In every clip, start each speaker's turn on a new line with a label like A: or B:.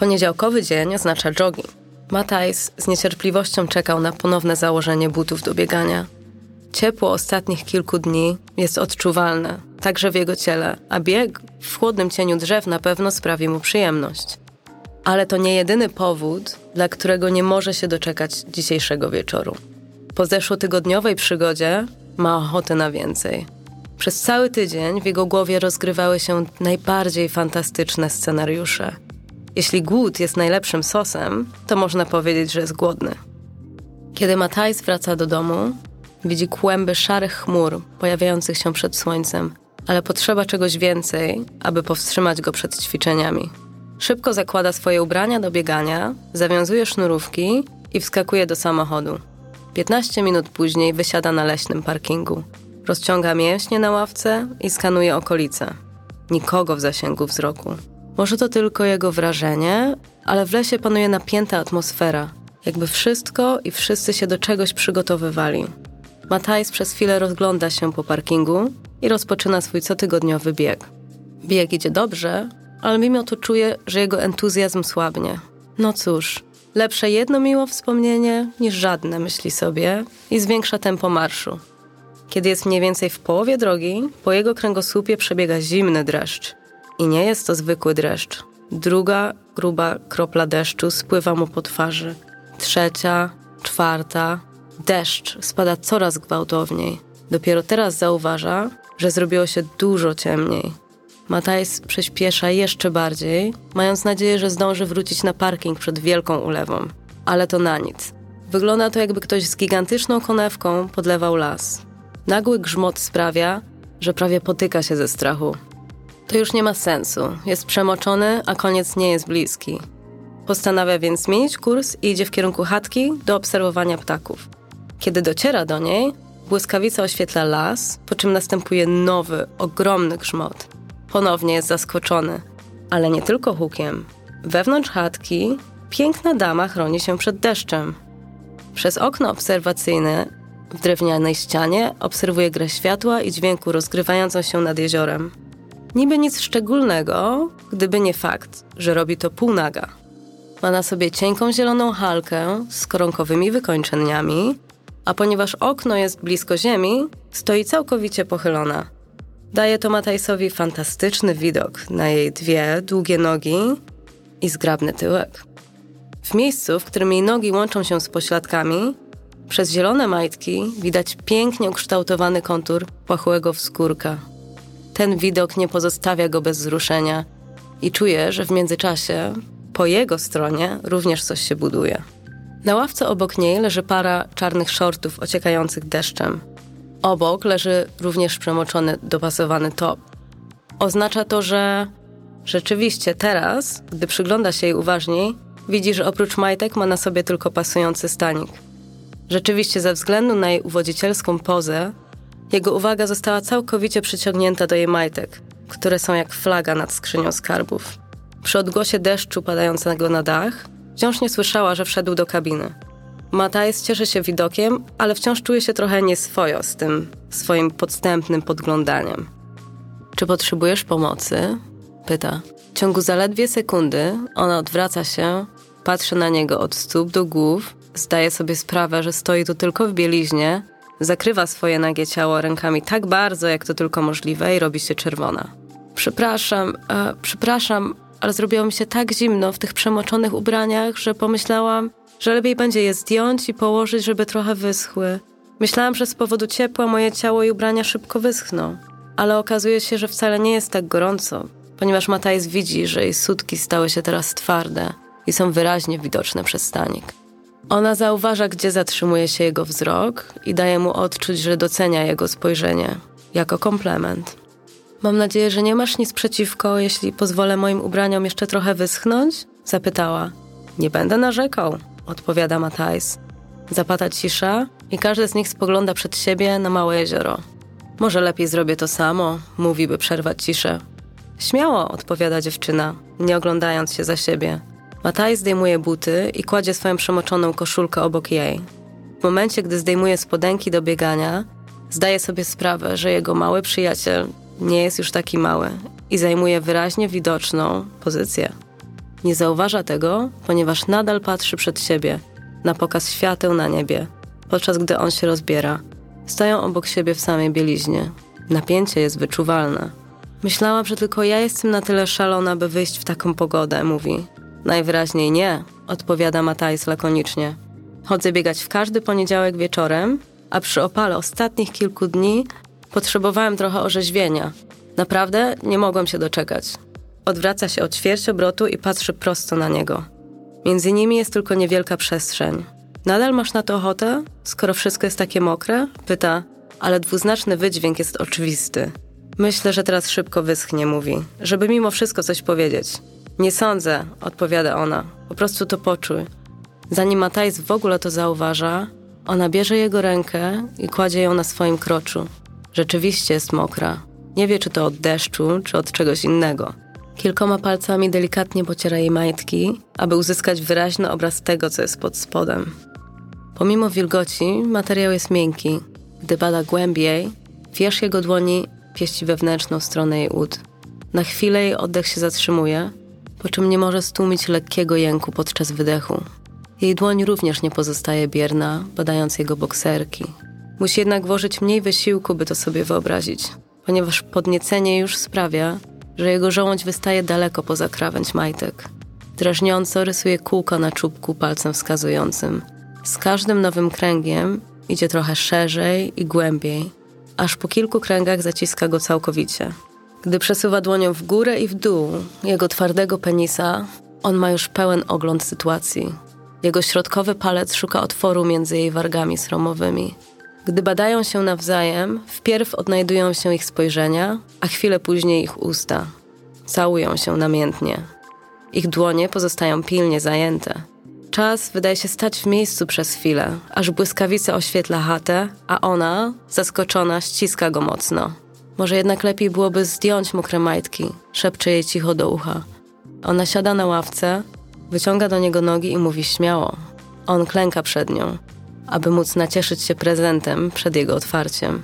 A: Poniedziałkowy dzień oznacza jogi. Matthijs z niecierpliwością czekał na ponowne założenie butów do biegania. Ciepło ostatnich kilku dni jest odczuwalne, także w jego ciele, a bieg w chłodnym cieniu drzew na pewno sprawi mu przyjemność. Ale to nie jedyny powód, dla którego nie może się doczekać dzisiejszego wieczoru. Po zeszłotygodniowej przygodzie ma ochotę na więcej. Przez cały tydzień w jego głowie rozgrywały się najbardziej fantastyczne scenariusze. Jeśli głód jest najlepszym sosem, to można powiedzieć, że jest głodny. Kiedy Matthijs wraca do domu, widzi kłęby szarych chmur pojawiających się przed słońcem, ale potrzeba czegoś więcej, aby powstrzymać go przed ćwiczeniami. Szybko zakłada swoje ubrania do biegania, zawiązuje sznurówki i wskakuje do samochodu. 15 minut później wysiada na leśnym parkingu. Rozciąga mięśnie na ławce i skanuje okolice. Nikogo w zasięgu wzroku. Może to tylko jego wrażenie, ale w lesie panuje napięta atmosfera, jakby wszystko i wszyscy się do czegoś przygotowywali. Matthijs przez chwilę rozgląda się po parkingu i rozpoczyna swój cotygodniowy bieg. Bieg idzie dobrze, ale mimo to czuje, że jego entuzjazm słabnie. No cóż, lepsze jedno miło wspomnienie niż żadne, myśli sobie i zwiększa tempo marszu. Kiedy jest mniej więcej w połowie drogi, po jego kręgosłupie przebiega zimny dreszcz. I nie jest to zwykły dreszcz. Druga, gruba kropla deszczu spływa mu po twarzy. Trzecia, czwarta. Deszcz spada coraz gwałtowniej. Dopiero teraz zauważa, że zrobiło się dużo ciemniej. Matajs przyspiesza jeszcze bardziej, mając nadzieję, że zdąży wrócić na parking przed wielką ulewą. Ale to na nic. Wygląda to jakby ktoś z gigantyczną konewką podlewał las. Nagły grzmot sprawia, że prawie potyka się ze strachu. To już nie ma sensu. Jest przemoczony, a koniec nie jest bliski. Postanawia więc zmienić kurs i idzie w kierunku chatki do obserwowania ptaków. Kiedy dociera do niej, błyskawica oświetla las, po czym następuje nowy, ogromny grzmot. Ponownie jest zaskoczony, ale nie tylko hukiem. Wewnątrz chatki piękna dama chroni się przed deszczem. Przez okno obserwacyjne w drewnianej ścianie obserwuje grę światła i dźwięku rozgrywającą się nad jeziorem. Niby nic szczególnego, gdyby nie fakt, że robi to półnaga. Ma na sobie cienką zieloną halkę z koronkowymi wykończeniami, a ponieważ okno jest blisko ziemi, stoi całkowicie pochylona. Daje to Matajsowi fantastyczny widok na jej dwie długie nogi i zgrabny tyłek. W miejscu, w którym jej nogi łączą się z pośladkami, przez zielone majtki widać pięknie ukształtowany kontur płachłego wskórka. Ten widok nie pozostawia go bez wzruszenia i czuje, że w międzyczasie po jego stronie również coś się buduje. Na ławce obok niej leży para czarnych shortów ociekających deszczem. Obok leży również przemoczony, dopasowany top. Oznacza to, że rzeczywiście teraz, gdy przygląda się jej uważniej, widzi, że oprócz majtek ma na sobie tylko pasujący stanik. Rzeczywiście ze względu na jej uwodzicielską pozę, jego uwaga została całkowicie przyciągnięta do jej majtek, które są jak flaga nad skrzynią skarbów. Przy odgłosie deszczu padającego na dach, wciąż nie słyszała, że wszedł do kabiny. Matajs cieszy się widokiem, ale wciąż czuje się trochę nieswojo z tym swoim podstępnym podglądaniem. Czy potrzebujesz pomocy? Pyta. W ciągu zaledwie sekundy ona odwraca się, patrzy na niego od stóp do głów, zdaje sobie sprawę, że stoi tu tylko w bieliźnie, zakrywa swoje nagie ciało rękami tak bardzo, jak to tylko możliwe i robi się czerwona. Przepraszam, e, przepraszam, ale zrobiło mi się tak zimno w tych przemoczonych ubraniach, że pomyślałam, że lepiej będzie je zdjąć i położyć, żeby trochę wyschły. Myślałam, że z powodu ciepła moje ciało i ubrania szybko wyschną, ale okazuje się, że wcale nie jest tak gorąco, ponieważ Matajs widzi, że jej sutki stały się teraz twarde i są wyraźnie widoczne przez stanik. Ona zauważa, gdzie zatrzymuje się jego wzrok i daje mu odczuć, że docenia jego spojrzenie jako komplement. Mam nadzieję, że nie masz nic przeciwko, jeśli pozwolę moim ubraniom jeszcze trochę wyschnąć? Zapytała. Nie będę narzekał, odpowiada Matthijs. Zapada cisza i każdy z nich spogląda przed siebie na małe jezioro. Może lepiej zrobię to samo, mówi, by przerwać ciszę. Śmiało, odpowiada dziewczyna, nie oglądając się za siebie. Mataj zdejmuje buty i kładzie swoją przemoczoną koszulkę obok jej. W momencie, gdy zdejmuje spodenki do biegania, zdaje sobie sprawę, że jego mały przyjaciel nie jest już taki mały i zajmuje wyraźnie widoczną pozycję. Nie zauważa tego, ponieważ nadal patrzy przed siebie, na pokaz świateł na niebie, podczas gdy on się rozbiera. Stoją obok siebie w samej bieliźnie. Napięcie jest wyczuwalne. Myślałam, że tylko ja jestem na tyle szalona, by wyjść w taką pogodę, mówi. Najwyraźniej nie, odpowiada Matajs lakonicznie. Chodzę biegać w każdy poniedziałek wieczorem, a przy opale ostatnich kilku dni potrzebowałem trochę orzeźwienia. Naprawdę nie mogłem się doczekać. Odwraca się od ćwierć obrotu i patrzy prosto na niego. Między nimi jest tylko niewielka przestrzeń. Nadal masz na to ochotę, skoro wszystko jest takie mokre? Pyta, ale dwuznaczny wydźwięk jest oczywisty. Myślę, że teraz szybko wyschnie, mówi, żeby mimo wszystko coś powiedzieć. Nie sądzę, odpowiada ona. Po prostu to poczuj. Zanim Matajs w ogóle to zauważa, ona bierze jego rękę i kładzie ją na swoim kroczu. Rzeczywiście jest mokra. Nie wie, czy to od deszczu, czy od czegoś innego. Kilkoma palcami delikatnie pociera jej majtki, aby uzyskać wyraźny obraz tego, co jest pod spodem. Pomimo wilgoci, materiał jest miękki. Gdy bada głębiej, wierzch jego dłoni pieści wewnętrzną stronę jej ud. Na chwilę jej oddech się zatrzymuje, po czym nie może stłumić lekkiego jęku podczas wydechu. Jej dłoń również nie pozostaje bierna, badając jego bokserki. Musi jednak włożyć mniej wysiłku, by to sobie wyobrazić, ponieważ podniecenie już sprawia, że jego żołądź wystaje daleko poza krawędź majtek. Drażniąco rysuje kółko na czubku palcem wskazującym. Z każdym nowym kręgiem idzie trochę szerzej i głębiej, aż po kilku kręgach zaciska go całkowicie. Gdy przesuwa dłonią w górę i w dół jego twardego penisa, on ma już pełen ogląd sytuacji. Jego środkowy palec szuka otworu między jej wargami sromowymi. Gdy badają się nawzajem, wpierw odnajdują się ich spojrzenia, a chwilę później ich usta. Całują się namiętnie. Ich dłonie pozostają pilnie zajęte. Czas wydaje się stać w miejscu przez chwilę, aż błyskawica oświetla chatę, a ona, zaskoczona, ściska go mocno. Może jednak lepiej byłoby zdjąć mokre majtki, szepcze jej cicho do ucha. Ona siada na ławce, wyciąga do niego nogi i mówi śmiało. On klęka przed nią, aby móc nacieszyć się prezentem przed jego otwarciem.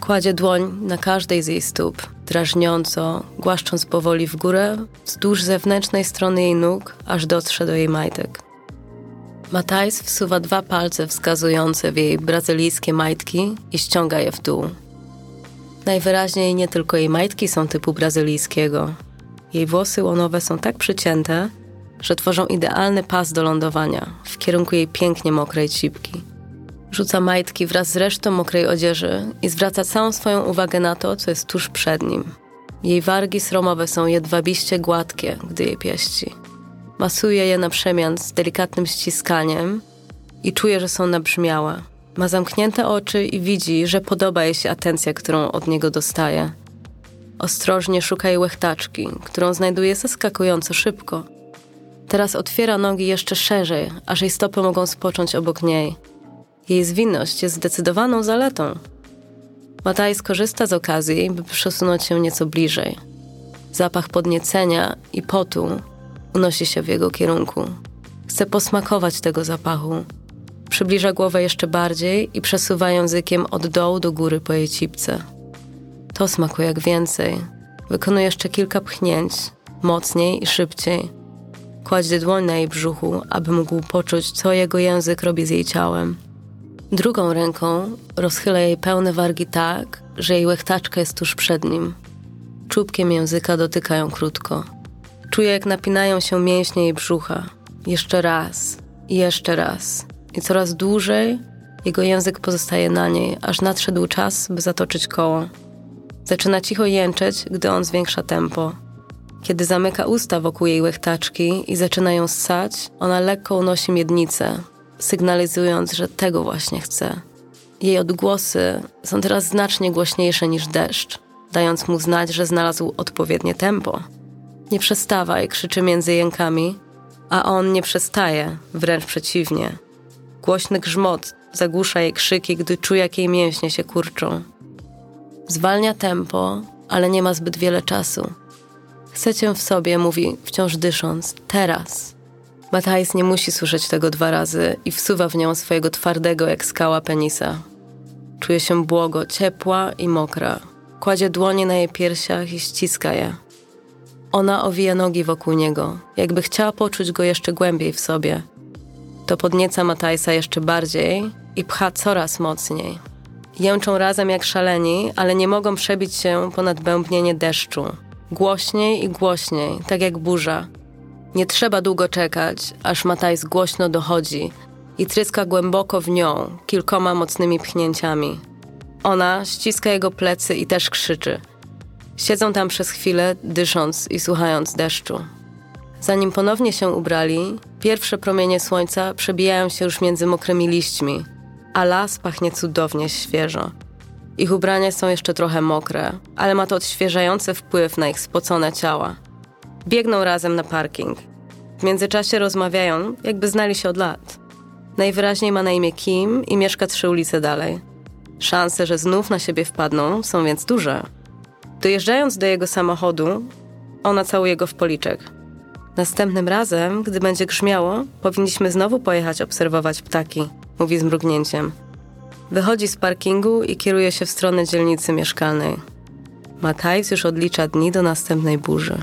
A: Kładzie dłoń na każdej z jej stóp, drażniąco, głaszcząc powoli w górę, wzdłuż zewnętrznej strony jej nóg, aż dotrze do jej majtek. Matajs wsuwa dwa palce wskazujące w jej brazylijskie majtki i ściąga je w dół. Najwyraźniej nie tylko jej majtki są typu brazylijskiego. Jej włosy łonowe są tak przycięte, że tworzą idealny pas do lądowania w kierunku jej pięknie mokrej cipki. Rzuca majtki wraz z resztą mokrej odzieży i zwraca całą swoją uwagę na to, co jest tuż przed nim. Jej wargi sromowe są jedwabiście gładkie, gdy je pieści. Masuje je na przemian z delikatnym ściskaniem i czuje, że są nabrzmiałe. Ma zamknięte oczy i widzi, że podoba jej się atencja, którą od niego dostaje. Ostrożnie szuka jej łechtaczki, którą znajduje zaskakująco szybko. Teraz otwiera nogi jeszcze szerzej, aż jej stopy mogą spocząć obok niej. Jej zwinność jest zdecydowaną zaletą. Mataj skorzysta z okazji, by przesunąć się nieco bliżej. Zapach podniecenia i potu unosi się w jego kierunku. Chce posmakować tego zapachu. Przybliża głowę jeszcze bardziej i przesuwa językiem od dołu do góry po jej cipce. To smakuje jak więcej. Wykonuje jeszcze kilka pchnięć, mocniej i szybciej. Kładzie dłoń na jej brzuchu, aby mógł poczuć, co jego język robi z jej ciałem. Drugą ręką rozchyla jej pełne wargi tak, że jej łechtaczka jest tuż przed nim. Czubkiem języka dotykają krótko. Czuje, jak napinają się mięśnie jej brzucha. Jeszcze raz, i jeszcze raz. I coraz dłużej jego język pozostaje na niej, aż nadszedł czas, by zatoczyć koło. Zaczyna cicho jęczeć, gdy on zwiększa tempo. Kiedy zamyka usta wokół jej łechtaczki i zaczyna ją ssać, ona lekko unosi miednicę, sygnalizując, że tego właśnie chce. Jej odgłosy są teraz znacznie głośniejsze niż deszcz, dając mu znać, że znalazł odpowiednie tempo. Nie przestawaj, krzyczy między jękami, a on nie przestaje, wręcz przeciwnie. Głośny grzmot zagłusza jej krzyki, gdy czuje, jak jej mięśnie się kurczą. Zwalnia tempo, ale nie ma zbyt wiele czasu. Chcę cię w sobie, mówi, wciąż dysząc, teraz. Matthijs nie musi słyszeć tego dwa razy i wsuwa w nią swojego twardego jak skała penisa. Czuje się błogo, ciepła i mokra. Kładzie dłonie na jej piersiach i ściska je. Ona owija nogi wokół niego, jakby chciała poczuć go jeszcze głębiej w sobie. To podnieca Matajsa jeszcze bardziej i pcha coraz mocniej. Jęczą razem jak szaleni, ale nie mogą przebić się ponad bębnienie deszczu. Głośniej i głośniej, tak jak burza. Nie trzeba długo czekać, aż Matajs głośno dochodzi i tryska głęboko w nią kilkoma mocnymi pchnięciami. Ona ściska jego plecy i też krzyczy. Siedzą tam przez chwilę, dysząc i słuchając deszczu. Zanim ponownie się ubrali, pierwsze promienie słońca przebijają się już między mokrymi liśćmi, a las pachnie cudownie świeżo. Ich ubrania są jeszcze trochę mokre, ale ma to odświeżający wpływ na ich spocone ciała. Biegną razem na parking. W międzyczasie rozmawiają, jakby znali się od lat. Najwyraźniej ma na imię Kim i mieszka trzy ulice dalej. Szanse, że znów na siebie wpadną, są więc duże. Dojeżdżając do jego samochodu, ona całuje go w policzek. Następnym razem, gdy będzie grzmiało, powinniśmy znowu pojechać obserwować ptaki, mówi z mrugnięciem. Wychodzi z parkingu i kieruje się w stronę dzielnicy mieszkalnej. Matajs już odlicza dni do następnej burzy.